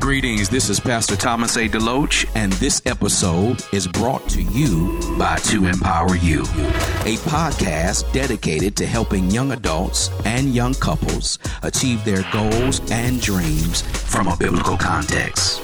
Greetings, this is Pastor Thomas A. DeLoach, and this episode is brought to you by To Empower You, a podcast dedicated to helping young adults and young couples achieve their goals and dreams from a biblical context.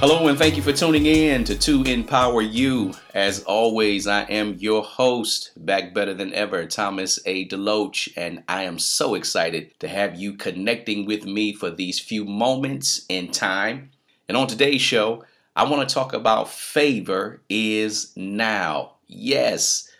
Hello, and thank you for tuning in to To Empower You. As always, I am your host, back better than ever, Thomas A. Deloach, and I am so excited to have you connecting with me for these few moments in time. And on today's show, I want to talk about favor is now. Yes,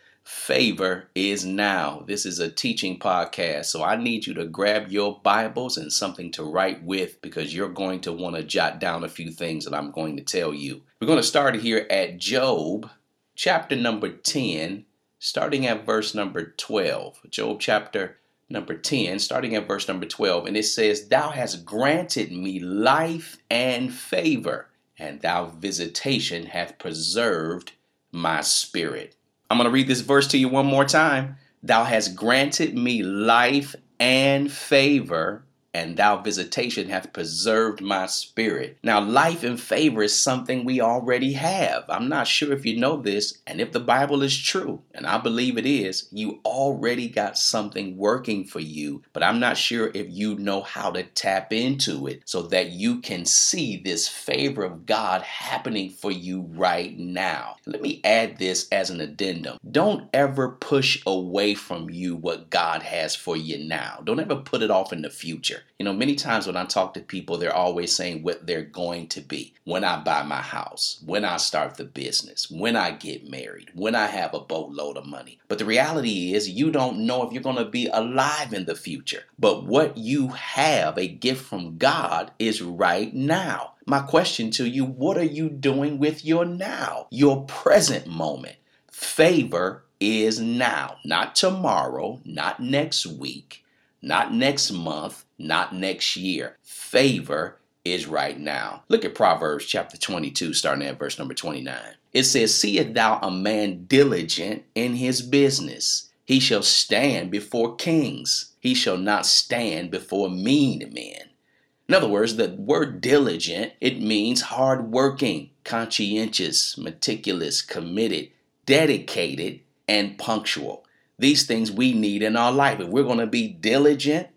favor is now. This is a teaching podcast, so I need you to grab your Bibles and something to write with because you're going to want to jot down a few things that I'm going to tell you. We're going to start here at Job, chapter number 10, starting at verse number 12. Job chapter number 10, starting at verse number 12, and it says, Thou hast granted me life and favor, and thou visitation hath preserved my spirit. I'm going to read this verse to you one more time. Thou hast granted me life and favor, and thou visitation hath preserved my spirit. Now, life and favor is something we already have. I'm not sure if you know this, and if the Bible is true, and I believe it is, you already got something working for you, but I'm not sure if you know how to tap into it so that you can see this favor of God happening for you right now. Let me add this as an addendum. Don't ever push away from you what God has for you now. Don't ever put it off in the future. You know, many times when I talk to people, they're always saying what they're going to be when I buy my house, when I start the business, when I get married, when I have a boatload of money. But the reality is, you don't know if you're going to be alive in the future. But what you have, a gift from God, is right now. My question to you what are you doing with your now, your present moment? Favor is now, not tomorrow, not next week not next month, not next year. Favor is right now. Look at Proverbs chapter 22, starting at verse number 29. It says, Seest thou a man diligent in his business? He shall stand before kings. He shall not stand before mean men. In other words, the word diligent, it means hardworking, conscientious, meticulous, committed, dedicated, and punctual these things we need in our life. If we're going to be diligent,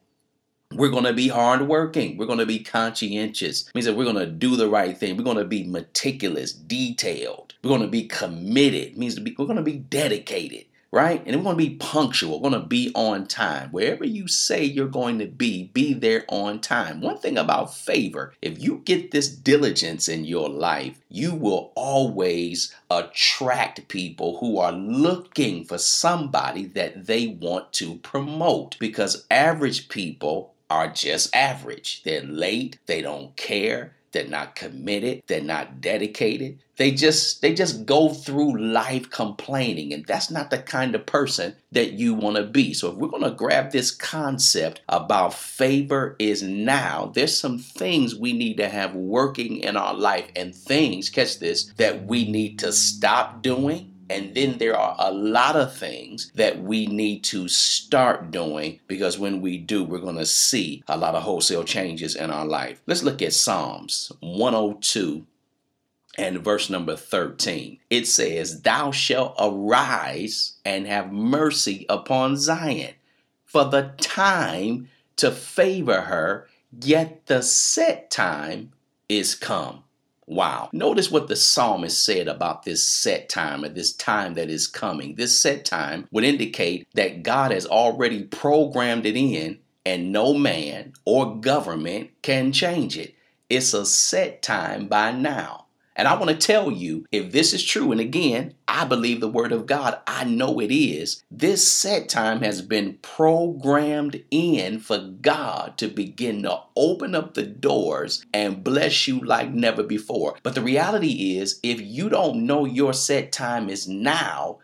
we're going to be hardworking. We're going to be conscientious. It means that we're going to do the right thing. We're going to be meticulous, detailed. We're going to be committed. It means we're going to be dedicated right? And we're going to be punctual. We're going to be on time. Wherever you say you're going to be, be there on time. One thing about favor, if you get this diligence in your life, you will always attract people who are looking for somebody that they want to promote because average people are just average. They're late, they don't care, they're not committed, they're not dedicated. They just they just go through life complaining and that's not the kind of person that you want to be. So if we're going to grab this concept about favor is now, there's some things we need to have working in our life and things, catch this, that we need to stop doing and then there are a lot of things that we need to start doing because when we do, we're going to see a lot of wholesale changes in our life. Let's look at Psalms 102 and verse number 13. It says, Thou shalt arise and have mercy upon Zion, for the time to favor her, yet the set time is come. Wow. Notice what the psalmist said about this set time or this time that is coming. This set time would indicate that God has already programmed it in and no man or government can change it. It's a set time by now. And I want to tell you if this is true, and again, I believe the word of God, I know it is. This set time has been programmed in for God to begin to open up the doors and bless you like never before. But the reality is, if you don't know your set time is now,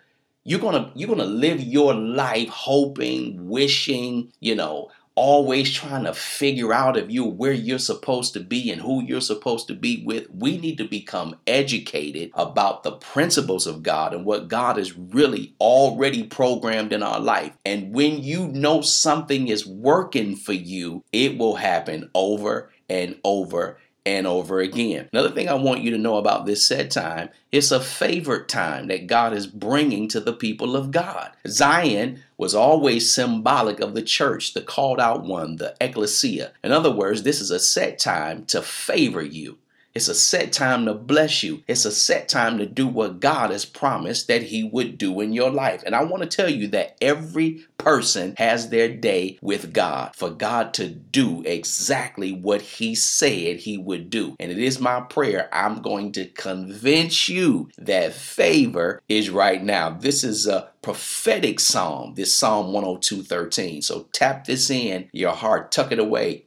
you're gonna you're gonna live your life hoping, wishing, you know, always trying to figure out if you're where you're supposed to be and who you're supposed to be with. We need to become educated about the principles of God and what God is really already programmed in our life. And when you know something is working for you, it will happen over and over and over again. Another thing I want you to know about this set time, it's a favorite time that God is bringing to the people of God. Zion was always symbolic of the church, the called out one, the ecclesia. In other words, this is a set time to favor you. It's a set time to bless you. It's a set time to do what God has promised that He would do in your life. And I want to tell you that every person has their day with God for God to do exactly what He said He would do. And it is my prayer I'm going to convince you that favor is right now. This is a prophetic psalm, this Psalm 102 13. So tap this in your heart, tuck it away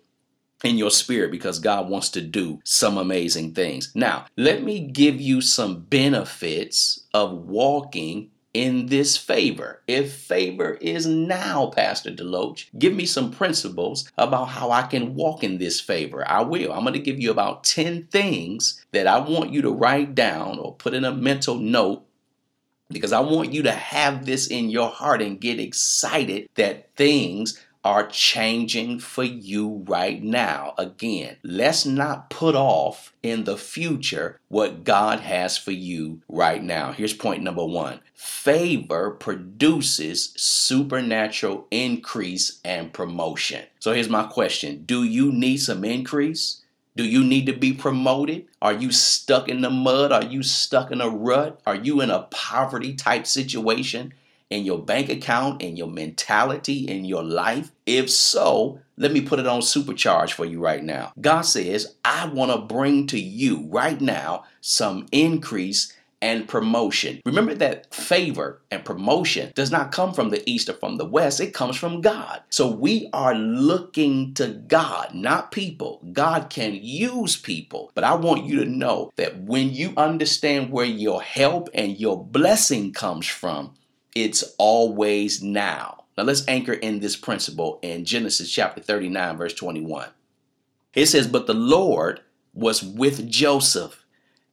in your spirit because God wants to do some amazing things. Now, let me give you some benefits of walking in this favor. If favor is now, Pastor Deloach, give me some principles about how I can walk in this favor. I will. I'm going to give you about 10 things that I want you to write down or put in a mental note because I want you to have this in your heart and get excited that things are changing for you right now. Again, let's not put off in the future what God has for you right now. Here's point number one favor produces supernatural increase and promotion. So here's my question Do you need some increase? Do you need to be promoted? Are you stuck in the mud? Are you stuck in a rut? Are you in a poverty type situation? In your bank account, in your mentality, in your life? If so, let me put it on supercharge for you right now. God says, I want to bring to you right now some increase and promotion. Remember that favor and promotion does not come from the east or from the west, it comes from God. So we are looking to God, not people. God can use people, but I want you to know that when you understand where your help and your blessing comes from, it's always now. Now let's anchor in this principle in Genesis chapter 39, verse 21. It says, But the Lord was with Joseph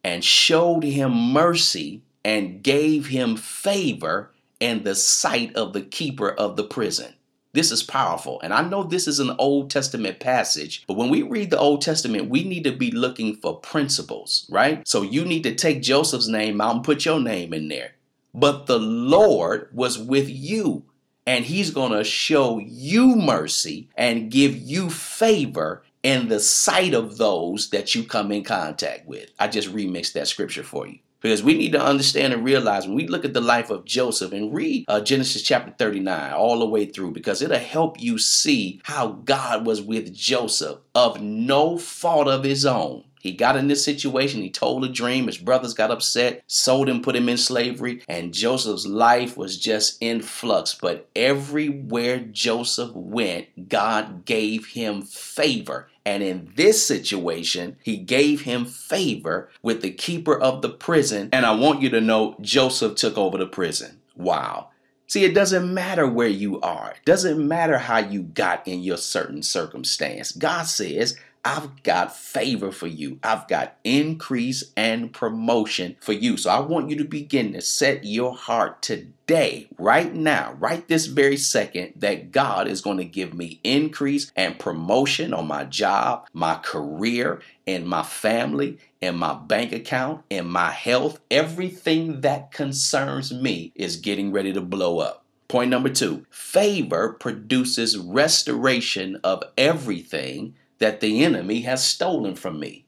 and showed him mercy and gave him favor in the sight of the keeper of the prison. This is powerful. And I know this is an Old Testament passage, but when we read the Old Testament, we need to be looking for principles, right? So you need to take Joseph's name out and put your name in there. But the Lord was with you, and He's going to show you mercy and give you favor in the sight of those that you come in contact with. I just remixed that scripture for you. Because we need to understand and realize when we look at the life of Joseph and read uh, Genesis chapter 39 all the way through, because it'll help you see how God was with Joseph of no fault of his own. He got in this situation. He told a dream. His brothers got upset, sold him, put him in slavery, and Joseph's life was just in flux. But everywhere Joseph went, God gave him favor. And in this situation, he gave him favor with the keeper of the prison. And I want you to know Joseph took over the prison. Wow. See, it doesn't matter where you are. It doesn't matter how you got in your certain circumstance. God says, I've got favor for you. I've got increase and promotion for you. So I want you to begin to set your heart today, right now, right this very second, that God is going to give me increase and promotion on my job, my career, and my family, and my bank account, and my health. Everything that concerns me is getting ready to blow up. Point number two favor produces restoration of everything that the enemy has stolen from me.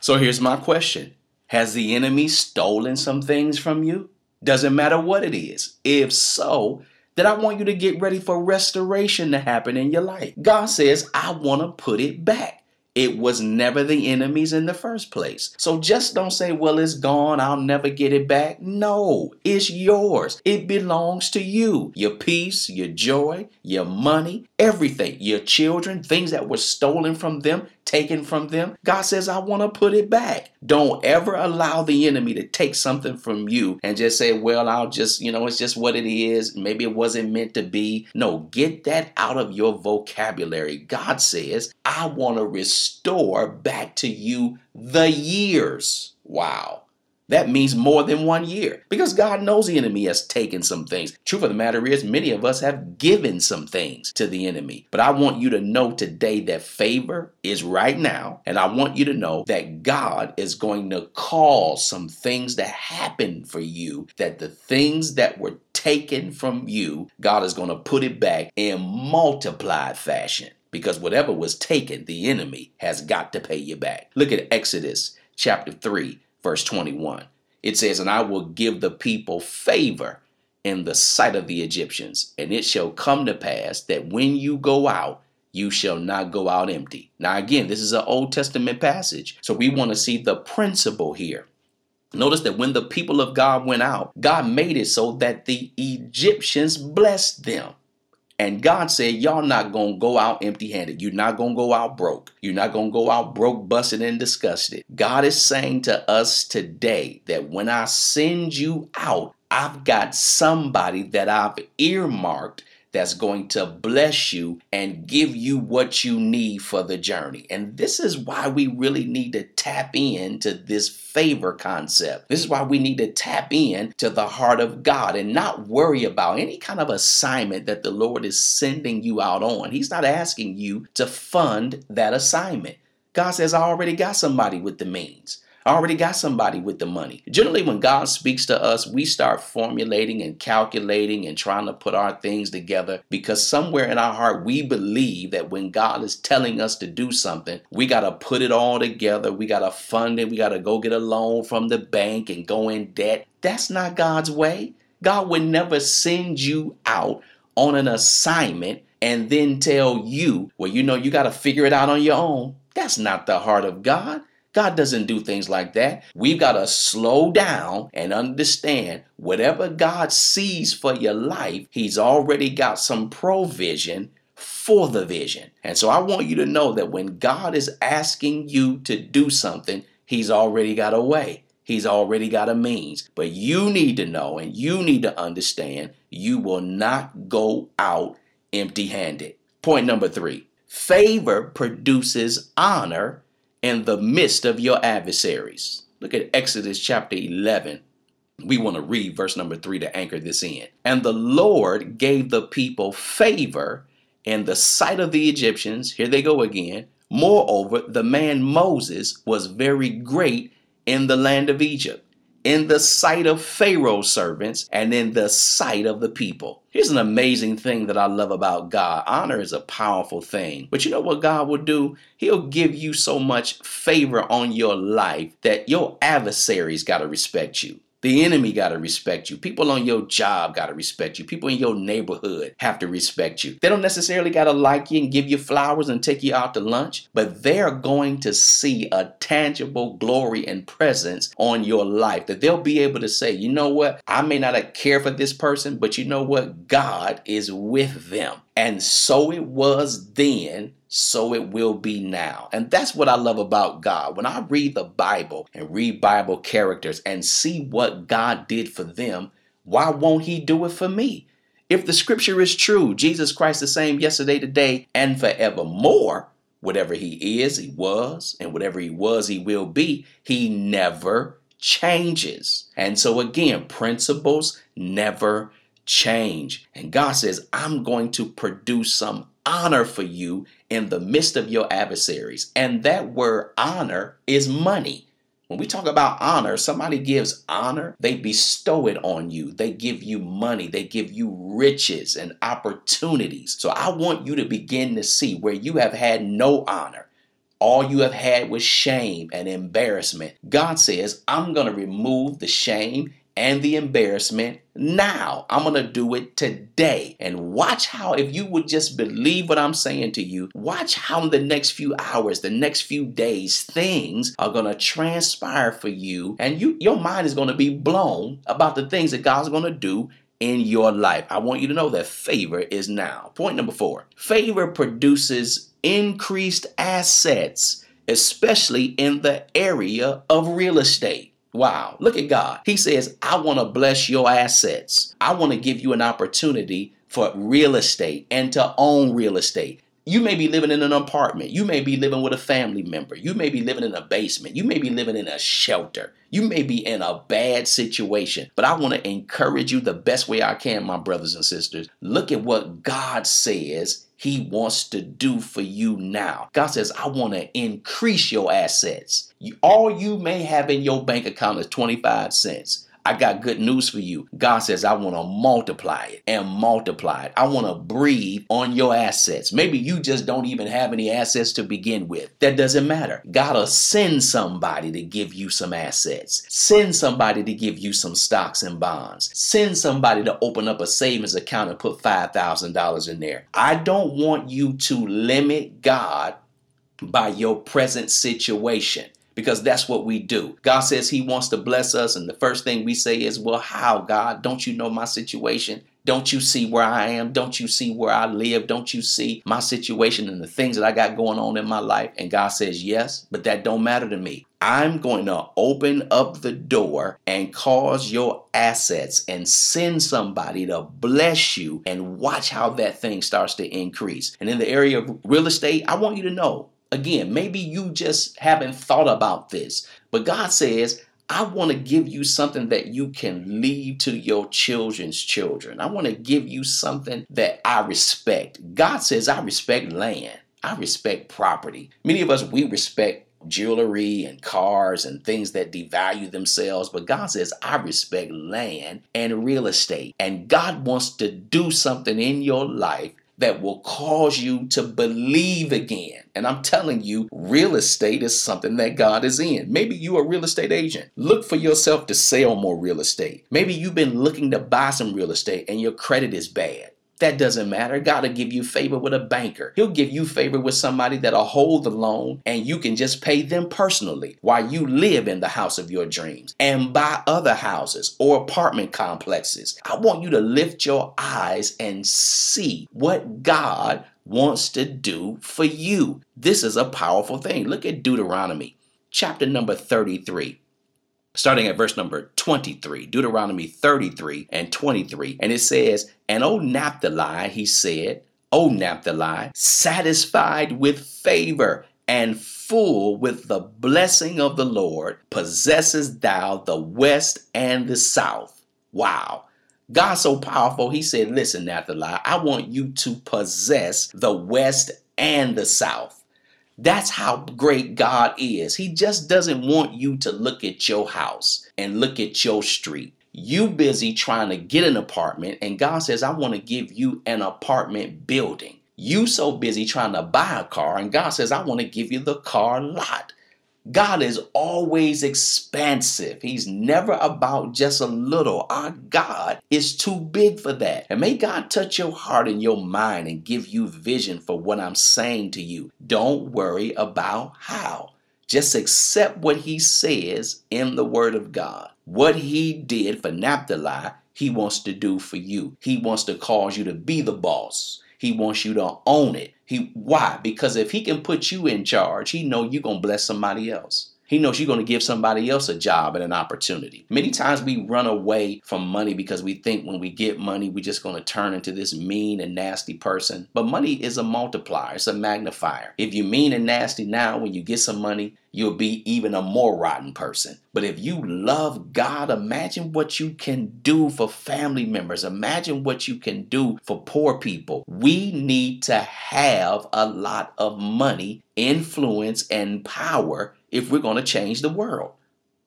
So here's my question Has the enemy stolen some things from you? Doesn't matter what it is. If so, then I want you to get ready for restoration to happen in your life. God says, I want to put it back. It was never the enemy's in the first place. So just don't say, well, it's gone. I'll never get it back. No, it's yours. It belongs to you. Your peace, your joy, your money, everything, your children, things that were stolen from them, taken from them, God says, I want to put it back. Don't ever allow the enemy to take something from you and just say, well, I'll just, you know, it's just what it is. Maybe it wasn't meant to be. No, get that out of your vocabulary. God says, I want to restore back to you the years. Wow. That means more than one year because God knows the enemy has taken some things. Truth of the matter is, many of us have given some things to the enemy. But I want you to know today that favor is right now. And I want you to know that God is going to cause some things to happen for you, that the things that were taken from you, God is going to put it back in multiplied fashion because whatever was taken, the enemy has got to pay you back. Look at Exodus chapter 3 verse 21. It says, And I will give the people favor in the sight of the Egyptians, and it shall come to pass that when you go out, you shall not go out empty. Now, again, this is an Old Testament passage, so we want to see the principle here. Notice that when the people of God went out, God made it so that the Egyptians blessed them. And God said, Y'all not gonna go out empty handed. You're not gonna go out broke. You're not gonna go out broke, busted, and disgusted. God is saying to us today that when I send you out, I've got somebody that I've earmarked that's going to bless you and give you what you need for the journey. And this is why we really need to tap into this favor concept. This is why we need to tap in to the heart of God and not worry about any kind of assignment that the Lord is sending you out on. He's not asking you to fund that assignment. God says, I already got somebody with the means. I already got somebody with the money. Generally, when God speaks to us, we start formulating and calculating and trying to put our things together because somewhere in our heart, we believe that when God is telling us to do something, we got to put it all together. We got to fund it. We got to go get a loan from the bank and go in debt. That's not God's way. God would never send you out on an assignment and then tell you, well, you know, you got to figure it out on your own. That's not the heart of God. God doesn't do things like that. We've got to slow down and understand whatever God sees for your life, He's already got some provision for the vision. And so I want you to know that when God is asking you to do something, He's already got a way. He's already got a means. But you need to know and you need to understand you will not go out empty handed. Point number three favor produces honor in the midst of your adversaries. Look at Exodus chapter 11. We want to read verse number three to anchor this in. And the Lord gave the people favor in the sight of the Egyptians. Here they go again. Moreover, the man Moses was very great in the land of Egypt in the sight of Pharaoh's servants and in the sight of the people. Here's an amazing thing that I love about God. Honor is a powerful thing. But you know what God will do? He'll give you so much favor on your life that your adversaries got to respect you. The enemy got to respect you. People on your job got to respect you. People in your neighborhood have to respect you. They don't necessarily got to like you and give you flowers and take you out to lunch, but they're going to see a tangible glory and presence on your life that they'll be able to say, you know what? I may not care for this person, but you know what? God is with them. And so it was then so it will be now. And that's what I love about God. When I read the Bible and read Bible characters and see what God did for them, why won't He do it for me? If the scripture is true, Jesus Christ the same yesterday, today, and forevermore, whatever He is, He was, and whatever He was, He will be, He never changes. And so, again, principles never change. And God says, I'm going to produce some honor for you in the midst of your adversaries. And that word honor is money. When we talk about honor, somebody gives honor, they bestow it on you. They give you money, they give you riches and opportunities. So I want you to begin to see where you have had no honor. All you have had was shame and embarrassment. God says, I'm going to remove the shame and the embarrassment now. I'm going to do it today. And watch how, if you would just believe what I'm saying to you, watch how in the next few hours, the next few days, things are going to transpire for you. And you, your mind is going to be blown about the things that God's going to do in your life. I want you to know that favor is now. Point number four favor produces increased assets, especially in the area of real estate. Wow, look at God. He says, I want to bless your assets. I want to give you an opportunity for real estate and to own real estate. You may be living in an apartment. You may be living with a family member. You may be living in a basement. You may be living in a shelter. You may be in a bad situation. But I want to encourage you the best way I can, my brothers and sisters. Look at what God says He wants to do for you now. God says, I want to increase your assets. All you may have in your bank account is 25 cents. I got good news for you. God says, I want to multiply it and multiply it. I want to breathe on your assets. Maybe you just don't even have any assets to begin with. That doesn't matter. God will send somebody to give you some assets, send somebody to give you some stocks and bonds, send somebody to open up a savings account and put $5,000 in there. I don't want you to limit God by your present situation because that's what we do. God says He wants to bless us, and the first thing we say is, Well, how, God? Don't you know my situation? Don't you see where I am? Don't you see where I live? Don't you see my situation and the things that I got going on in my life? And God says, Yes, but that don't matter to me. I'm going to open up the door and cause your assets and send somebody to bless you and watch how that thing starts to increase. And in the area of real estate, I want you to know Again, maybe you just haven't thought about this, but God says, I want to give you something that you can leave to your children's children. I want to give you something that I respect. God says, I respect land, I respect property. Many of us, we respect jewelry and cars and things that devalue themselves. But God says, I respect land and real estate. And God wants to do something in your life that will cause you to believe again. And I'm telling you, real estate is something that God is in. Maybe you are a real estate agent. Look for yourself to sell more real estate. Maybe you've been looking to buy some real estate and your credit is bad. That doesn't matter. God will give you favor with a banker. He'll give you favor with somebody that'll hold the loan and you can just pay them personally while you live in the house of your dreams and buy other houses or apartment complexes. I want you to lift your eyes and see what God wants to do for you. This is a powerful thing. Look at Deuteronomy chapter number 33 starting at verse number 23, Deuteronomy 33 and 23. And it says, And O Naphtali, he said, O Naphtali, satisfied with favor and full with the blessing of the Lord, possesses thou the west and the south. Wow. God so powerful, he said, Listen, Naphtali, I want you to possess the west and the south. That's how great God is. He just doesn't want you to look at your house and look at your street. You busy trying to get an apartment and God says, I want to give you an apartment building. You so busy trying to buy a car and God says, I want to give you the car lot. God is always expansive. He's never about just a little. Our God is too big for that. And may God touch your heart and your mind and give you vision for what I'm saying to you. Don't worry about how. Just accept what He says in the Word of God. What He did for Naphtali, He wants to do for you. He wants to cause you to be the boss. He wants you to own it. He why? Because if he can put you in charge, he know you're gonna bless somebody else. He knows you're going to give somebody else a job and an opportunity. Many times we run away from money because we think when we get money, we're just going to turn into this mean and nasty person. But money is a multiplier, it's a magnifier. If you're mean and nasty now, when you get some money, you'll be even a more rotten person. But if you love God, imagine what you can do for family members. Imagine what you can do for poor people. We need to have a lot of money, influence, and power if we're going to change the world.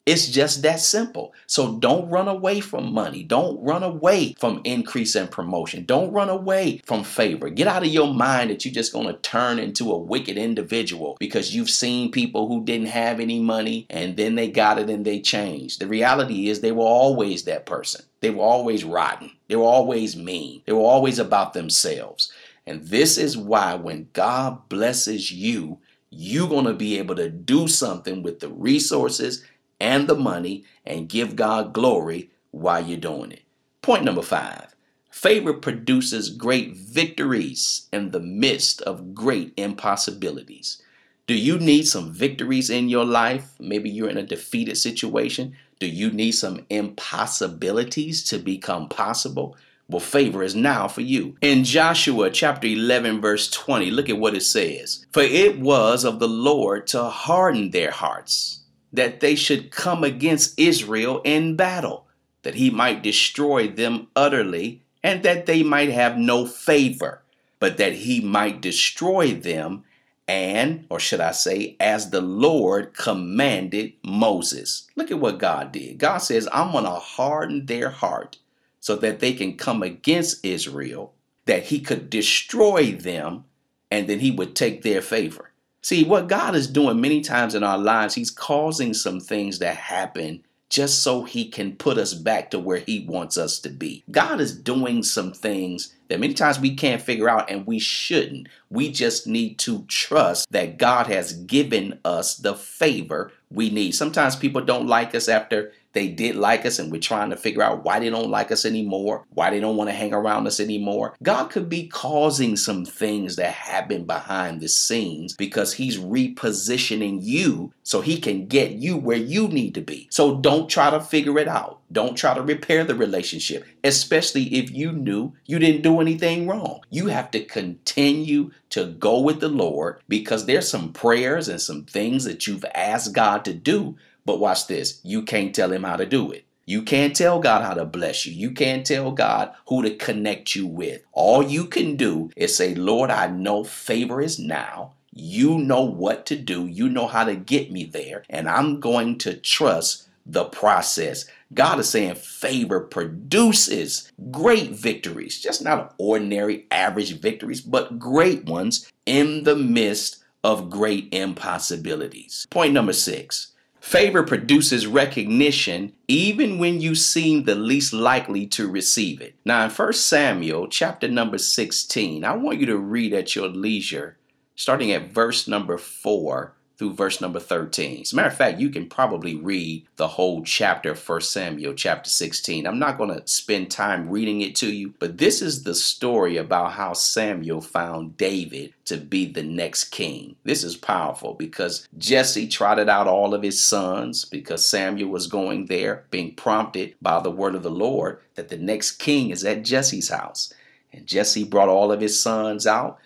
It's just that simple. So don't run away from money. Don't run away from increase and promotion. Don't run away from favor. Get out of your mind that you're just going to turn into a wicked individual because you've seen people who didn't have any money and then they got it and they changed. The reality is they were always that person. They were always rotten. They were always mean. They were always about themselves. And this is why when God blesses you, you're going to be able to do something with the resources and the money and give God glory while you're doing it. Point number five Favor produces great victories in the midst of great impossibilities. Do you need some victories in your life? Maybe you're in a defeated situation. Do you need some impossibilities to become possible? Well, favor is now for you. In Joshua chapter 11, verse 20, look at what it says. For it was of the Lord to harden their hearts, that they should come against Israel in battle, that he might destroy them utterly, and that they might have no favor, but that he might destroy them and, or should I say, as the Lord commanded Moses. Look at what God did. God says, I'm going to harden their heart so that they can come against Israel, that he could destroy them, and then he would take their favor. See, what God is doing many times in our lives, he's causing some things to happen just so he can put us back to where he wants us to be. God is doing some things that many times we can't figure out and we shouldn't. We just need to trust that God has given us the favor we need. Sometimes people don't like us after they did like us and we're trying to figure out why they don't like us anymore, why they don't want to hang around us anymore. God could be causing some things that happen behind the scenes because He's repositioning you so He can get you where you need to be. So don't try to figure it out. Don't try to repair the relationship, especially if you knew you didn't do anything wrong. You have to continue to go with the Lord because there's some prayers and some things that you've asked God to do but watch this you can't tell him how to do it. You can't tell God how to bless you. You can't tell God who to connect you with. All you can do is say, Lord, I know favor is now. You know what to do. You know how to get me there. And I'm going to trust the process. God is saying favor produces great victories, just not ordinary, average victories, but great ones in the midst of great impossibilities. Point number six Favor produces recognition even when you seem the least likely to receive it. Now, in 1 Samuel chapter number 16, I want you to read at your leisure, starting at verse number 4 through verse number 13. As a matter of fact, you can probably read the whole chapter of 1 Samuel, chapter 16. I'm not going to spend time reading it to you, but this is the story about how Samuel found David to be the next king. This is powerful because Jesse trotted out all of his sons because Samuel was going there, being prompted by the word of the Lord that the next king is at Jesse's house. And Jesse brought all of his sons out,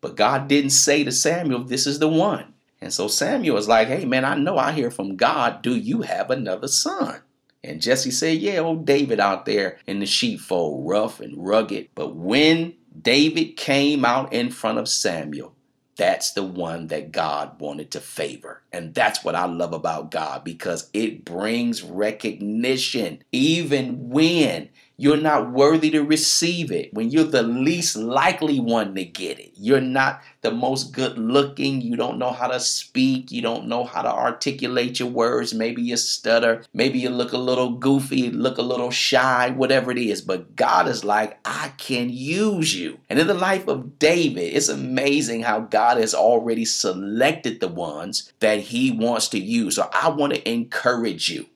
but God didn't say to Samuel, This is the one. And so Samuel was like, Hey, man, I know I hear from God. Do you have another son? And Jesse said, Yeah, old David out there in the sheepfold, rough and rugged. But when David came out in front of Samuel, that's the one that God wanted to favor. And that's what I love about God because it brings recognition even when you're not worthy to receive it when you're the least likely one to get it. You're not the most good looking. You don't know how to speak. You don't know how to articulate your words. Maybe you stutter. Maybe you look a little goofy, look a little shy, whatever it is. But God is like, I can use you. And in the life of David, it's amazing how God has already selected the ones that he wants to use. So I want to encourage you.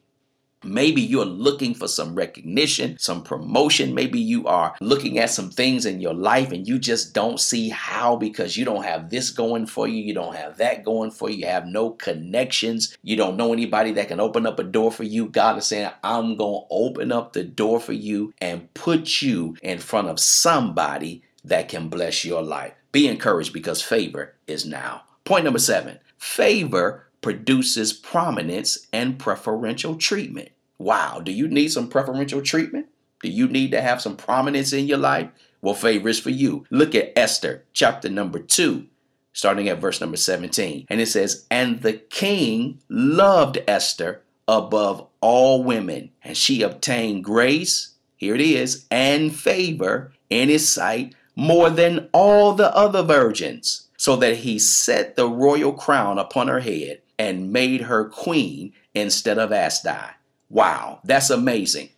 Maybe you're looking for some recognition, some promotion. Maybe you are looking at some things in your life and you just don't see how because you don't have this going for you. You don't have that going for you. You have no connections. You don't know anybody that can open up a door for you. God is saying, I'm going to open up the door for you and put you in front of somebody that can bless your life. Be encouraged because favor is now. Point number seven favor produces prominence and preferential treatment. Wow, do you need some preferential treatment? Do you need to have some prominence in your life? Well, favor is for you. Look at Esther, chapter number 2, starting at verse number 17. And it says, And the king loved Esther above all women, and she obtained grace, here it is, and favor in his sight more than all the other virgins, so that he set the royal crown upon her head and made her queen instead of Vashti. Wow, that's amazing.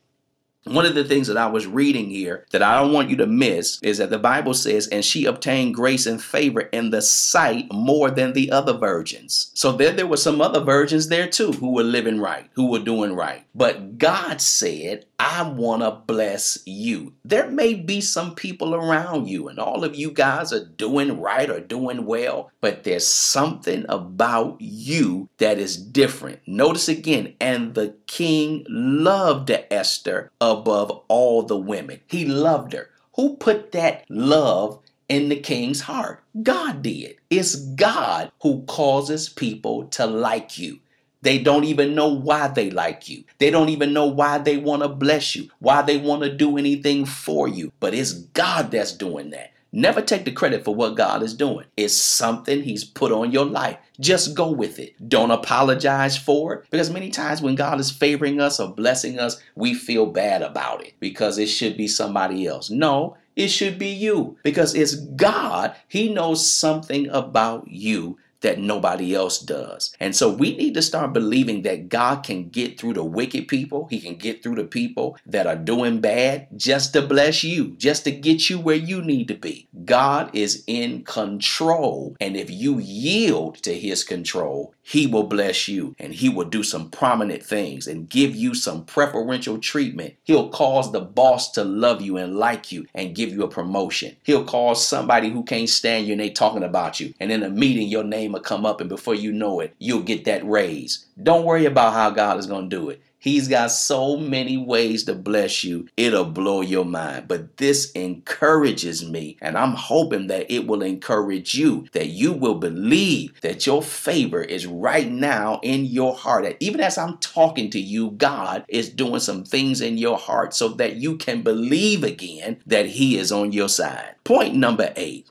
One of the things that I was reading here that I don't want you to miss is that the Bible says, and she obtained grace and favor in the sight more than the other virgins. So there, there were some other virgins there too who were living right, who were doing right. But God said, I want to bless you. There may be some people around you, and all of you guys are doing right or doing well, but there's something about you that is different. Notice again, and the king loved Esther above all the women. He loved her. Who put that love in the king's heart? God did. It's God who causes people to like you. They don't even know why they like you. They don't even know why they want to bless you, why they want to do anything for you. But it's God that's doing that. Never take the credit for what God is doing. It's something He's put on your life. Just go with it. Don't apologize for it. Because many times when God is favoring us or blessing us, we feel bad about it because it should be somebody else. No, it should be you because it's God. He knows something about you that nobody else does. And so we need to start believing that God can get through the wicked people. He can get through the people that are doing bad just to bless you, just to get you where you need to be. God is in control. And if you yield to his control, he will bless you and he will do some prominent things and give you some preferential treatment. He'll cause the boss to love you and like you and give you a promotion. He'll cause somebody who can't stand you and they talking about you. And in a meeting, your name name will come up, and before you know it, you'll get that raise. Don't worry about how God is going to do it. He's got so many ways to bless you, it'll blow your mind. But this encourages me, and I'm hoping that it will encourage you, that you will believe that your favor is right now in your heart. That even as I'm talking to you, God is doing some things in your heart so that you can believe again that He is on your side. Point number eight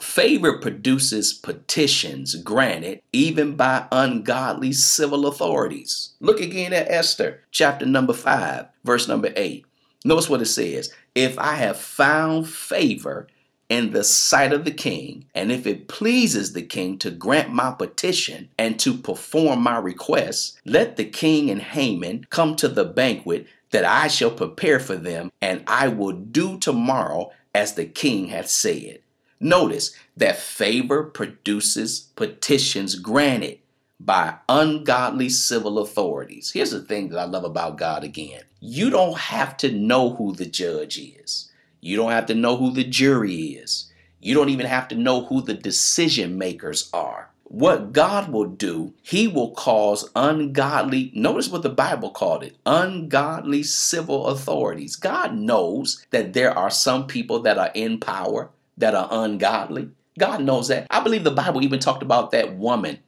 Favor produces petitions granted even by ungodly civil authorities. Look again at Esther, chapter number 5, verse number 8. Notice what it says If I have found favor in the sight of the king, and if it pleases the king to grant my petition and to perform my request, let the king and Haman come to the banquet that I shall prepare for them, and I will do tomorrow as the king hath said. Notice that favor produces petitions granted by ungodly civil authorities. Here's the thing that I love about God again you don't have to know who the judge is, you don't have to know who the jury is, you don't even have to know who the decision makers are. What God will do, He will cause ungodly, notice what the Bible called it ungodly civil authorities. God knows that there are some people that are in power that are ungodly. God knows that. I believe the Bible even talked about that woman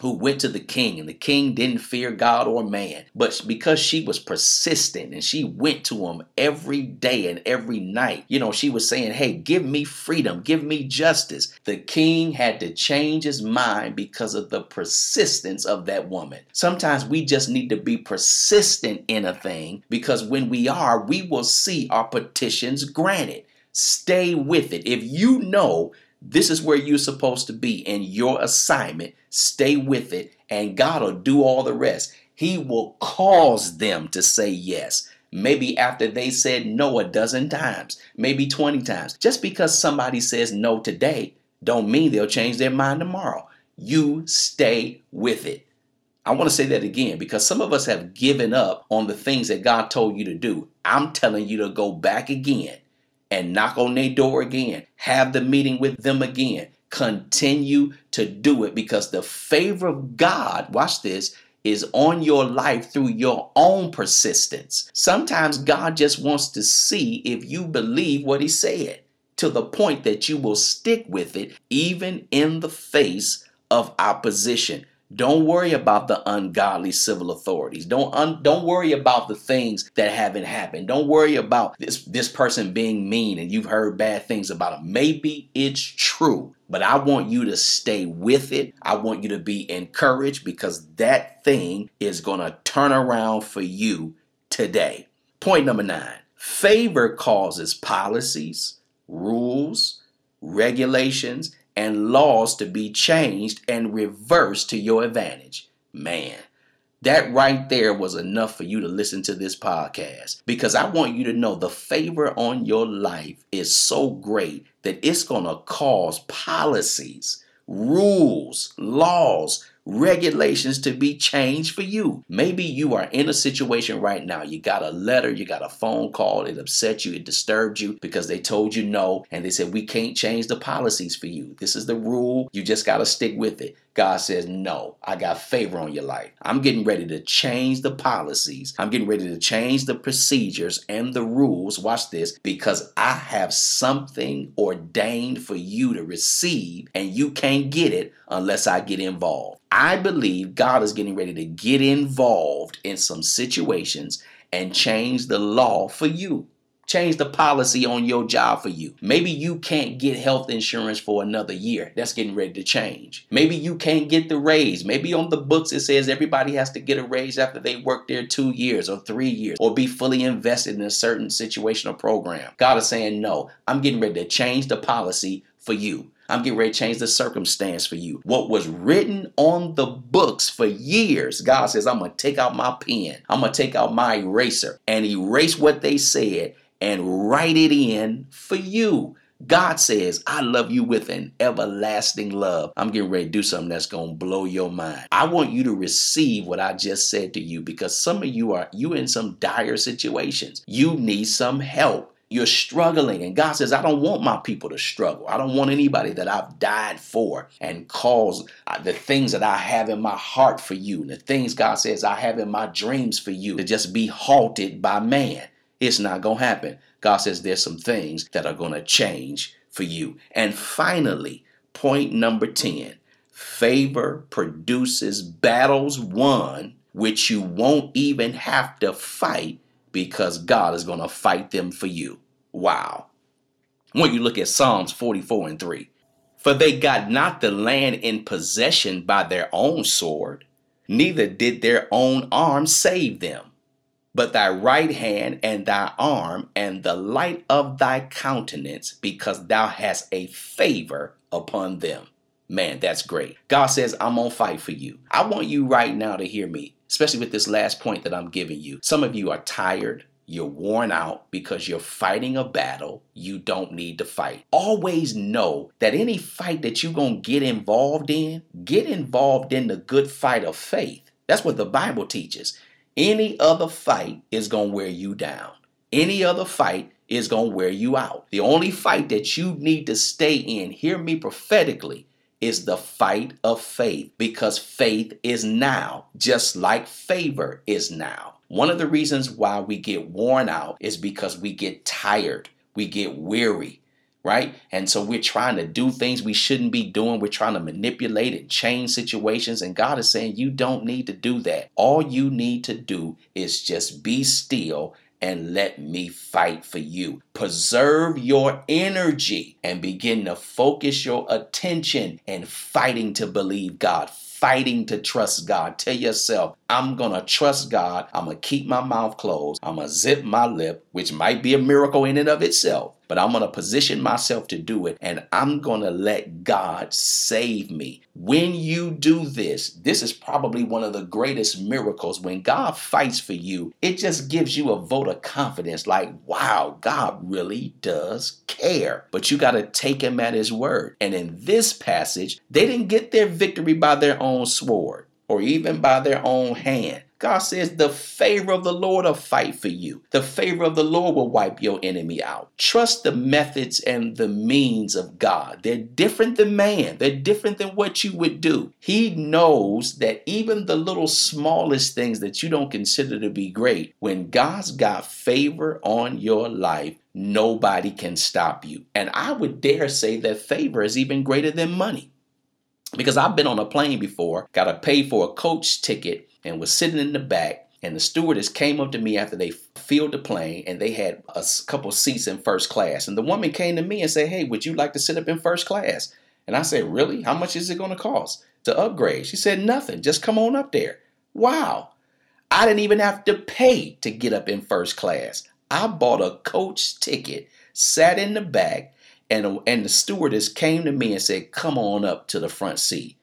who went to the king, and the king didn't fear God or man. But because she was persistent and she went to him every day and every night, you know, she was saying, Hey, give me freedom, give me justice. The king had to change his mind because of the persistence of that woman. Sometimes we just need to be persistent in a thing because when we are, we will see our petitions granted. Stay with it. If you know this is where you're supposed to be in your assignment, stay with it, and God will do all the rest. He will cause them to say yes. Maybe after they said no a dozen times, maybe 20 times. Just because somebody says no today, don't mean they'll change their mind tomorrow. You stay with it. I want to say that again because some of us have given up on the things that God told you to do. I'm telling you to go back again and knock on their door again. Have the meeting with them again. Continue to do it because the favor of God, watch this, is on your life through your own persistence. Sometimes God just wants to see if you believe what He said to the point that you will stick with it even in the face of opposition. Don't worry about the ungodly civil authorities. Don't un, don't worry about the things that haven't happened. Don't worry about this this person being mean and you've heard bad things about them. Maybe it's true, but I want you to stay with it. I want you to be encouraged because that thing is going to turn around for you today. Point number 9. Favor causes policies, rules, regulations, and laws to be changed and reversed to your advantage. Man, That right there was enough for you to listen to this podcast because I want you to know the favor on your life is so great that it's going to cause policies, rules, laws, regulations to be changed for you. Maybe you are in a situation right now. You got a letter, you got a phone call, it upset you, it disturbed you because they told you no and they said, We can't change the policies for you. This is the rule. You just got to stick with it. God says, No, I got favor on your life. I'm getting ready to change the policies. I'm getting ready to change the procedures and the rules. Watch this because I have something ordained for you to receive, and you can't get it unless I get involved. I believe God is getting ready to get involved in some situations and change the law for you. Change the policy on your job for you. Maybe you can't get health insurance for another year. That's getting ready to change. Maybe you can't get the raise. Maybe on the books it says everybody has to get a raise after they work there two years or three years or be fully invested in a certain situation or program. God is saying, no, I'm getting ready to change the policy for you. I'm getting ready to change the circumstance for you. What was written on the books for years, God says, I'm going to take out my pen. I'm going to take out my eraser and erase what they said and write it in for you. God says, I love you with an everlasting love. I'm getting ready to do something that's going to blow your mind. I want you to receive what I just said to you because some of you are you in some dire situations. You need some help. You're struggling, and God says, I don't want my people to struggle. I don't want anybody that I've died for and caused uh, the things that I have in my heart for you, and the things God says I have in my dreams for you to just be halted by man. It's not going to happen. God says there's some things that are going to change for you. And finally, point number 10 favor produces battles won, which you won't even have to fight because God is going to fight them for you. Wow. When you look at Psalms 44 and 3, for they got not the land in possession by their own sword, neither did their own arm save them but thy right hand and thy arm and the light of thy countenance, because thou hast a favor upon them. Man, that's great. God says, I'm going to fight for you. I want you right now to hear me, especially with this last point that I'm giving you. Some of you are tired. You're worn out because you're fighting a battle you don't need to fight. Always know that any fight that you're going to get involved in, get involved in the good fight of faith. That's what the Bible teaches. Any other fight is going to wear you down. Any other fight is going to wear you out. The only fight that you need to stay in, hear me prophetically, is the fight of faith because faith is now, just like favor is now. One of the reasons why we get worn out is because we get tired, we get weary, right? And so we're trying to do things we shouldn't be doing. We're trying to manipulate and change situations. And God is saying, you don't need to do that. All you need to do is just be still and let me fight for you. Preserve your energy and begin to focus your attention and fighting to believe God fighting to trust God. Tell yourself, I'm going to trust God. I'm going to keep my mouth closed. I'm going to zip my lip, which might be a miracle in and of itself but I'm going to position myself to do it and I'm going to let God save me. When you do this, this is probably one of the greatest miracles. When God fights for you, it just gives you a vote of confidence like, wow, God really does care. But you got to take him at his word. And in this passage, they didn't get their victory by their own sword or even by their own hand. God says the favor of the Lord will fight for you. The favor of the Lord will wipe your enemy out. Trust the methods and the means of God. They're different than man. They're different than what you would do. He knows that even the little smallest things that you don't consider to be great, when God's got favor on your life, nobody can stop you. And I would dare say that favor is even greater than money. Because I've been on a plane before, got to pay for a coach ticket and was sitting in the back. And the stewardess came up to me after they filled the plane and they had a couple seats in first class. And the woman came to me and said, Hey, would you like to sit up in first class? And I said, Really? How much is it going to cost to upgrade? She said, Nothing. Just come on up there. Wow. I didn't even have to pay to get up in first class. I bought a coach ticket, sat in the back, and, and the stewardess came to me and said, Come on up to the front seat.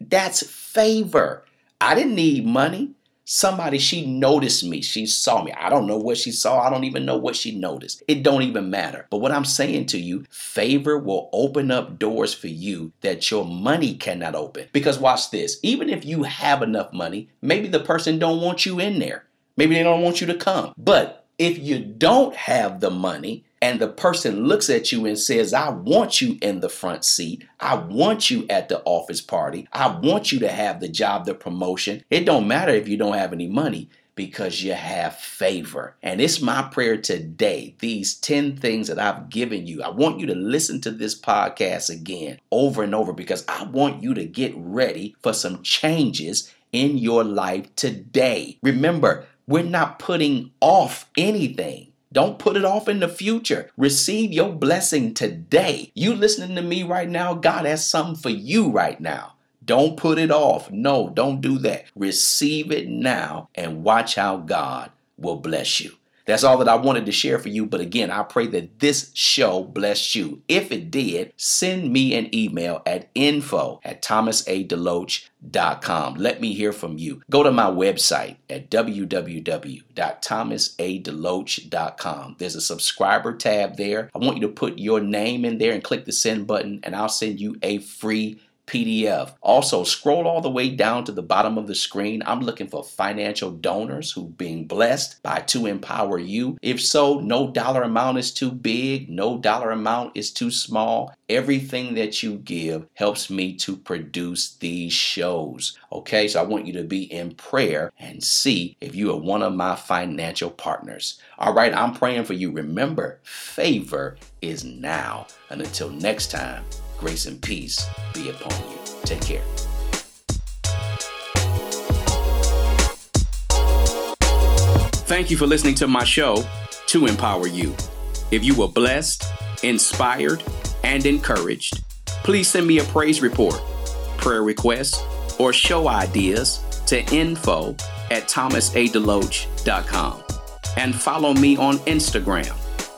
That's favor. I didn't need money. Somebody, she noticed me. She saw me. I don't know what she saw. I don't even know what she noticed. It don't even matter. But what I'm saying to you, favor will open up doors for you that your money cannot open. Because watch this. Even if you have enough money, maybe the person don't want you in there. Maybe they don't want you to come. But if you don't have the money, and the person looks at you and says, I want you in the front seat. I want you at the office party. I want you to have the job, the promotion. It don't matter if you don't have any money because you have favor. And it's my prayer today, these 10 things that I've given you. I want you to listen to this podcast again over and over because I want you to get ready for some changes in your life today. Remember, we're not putting off anything. Don't put it off in the future. Receive your blessing today. You listening to me right now, God has something for you right now. Don't put it off. No, don't do that. Receive it now and watch how God will bless you. That's all that I wanted to share for you. But again, I pray that this show blessed you. If it did, send me an email at info at thomasadeloach.com. Let me hear from you. Go to my website at www.thomasadeloach.com. There's a subscriber tab there. I want you to put your name in there and click the send button, and I'll send you a free PDF. Also, scroll all the way down to the bottom of the screen. I'm looking for financial donors who being blessed by to empower you. If so, no dollar amount is too big, no dollar amount is too small. Everything that you give helps me to produce these shows. Okay, so I want you to be in prayer and see if you are one of my financial partners. All right, I'm praying for you. Remember, favor is now. And until next time, Grace and peace be upon you. Take care. Thank you for listening to my show, To Empower You. If you were blessed, inspired, and encouraged, please send me a praise report, prayer requests, or show ideas to info at thomasadeloach.com and follow me on Instagram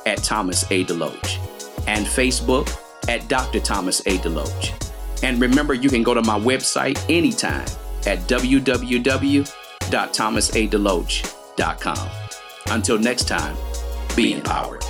at Thomas A. Deloach and Facebook at Dr. Thomas A. Deloach. And remember, you can go to my website anytime at www.thomasadeloach.com. Until next time, be empowered.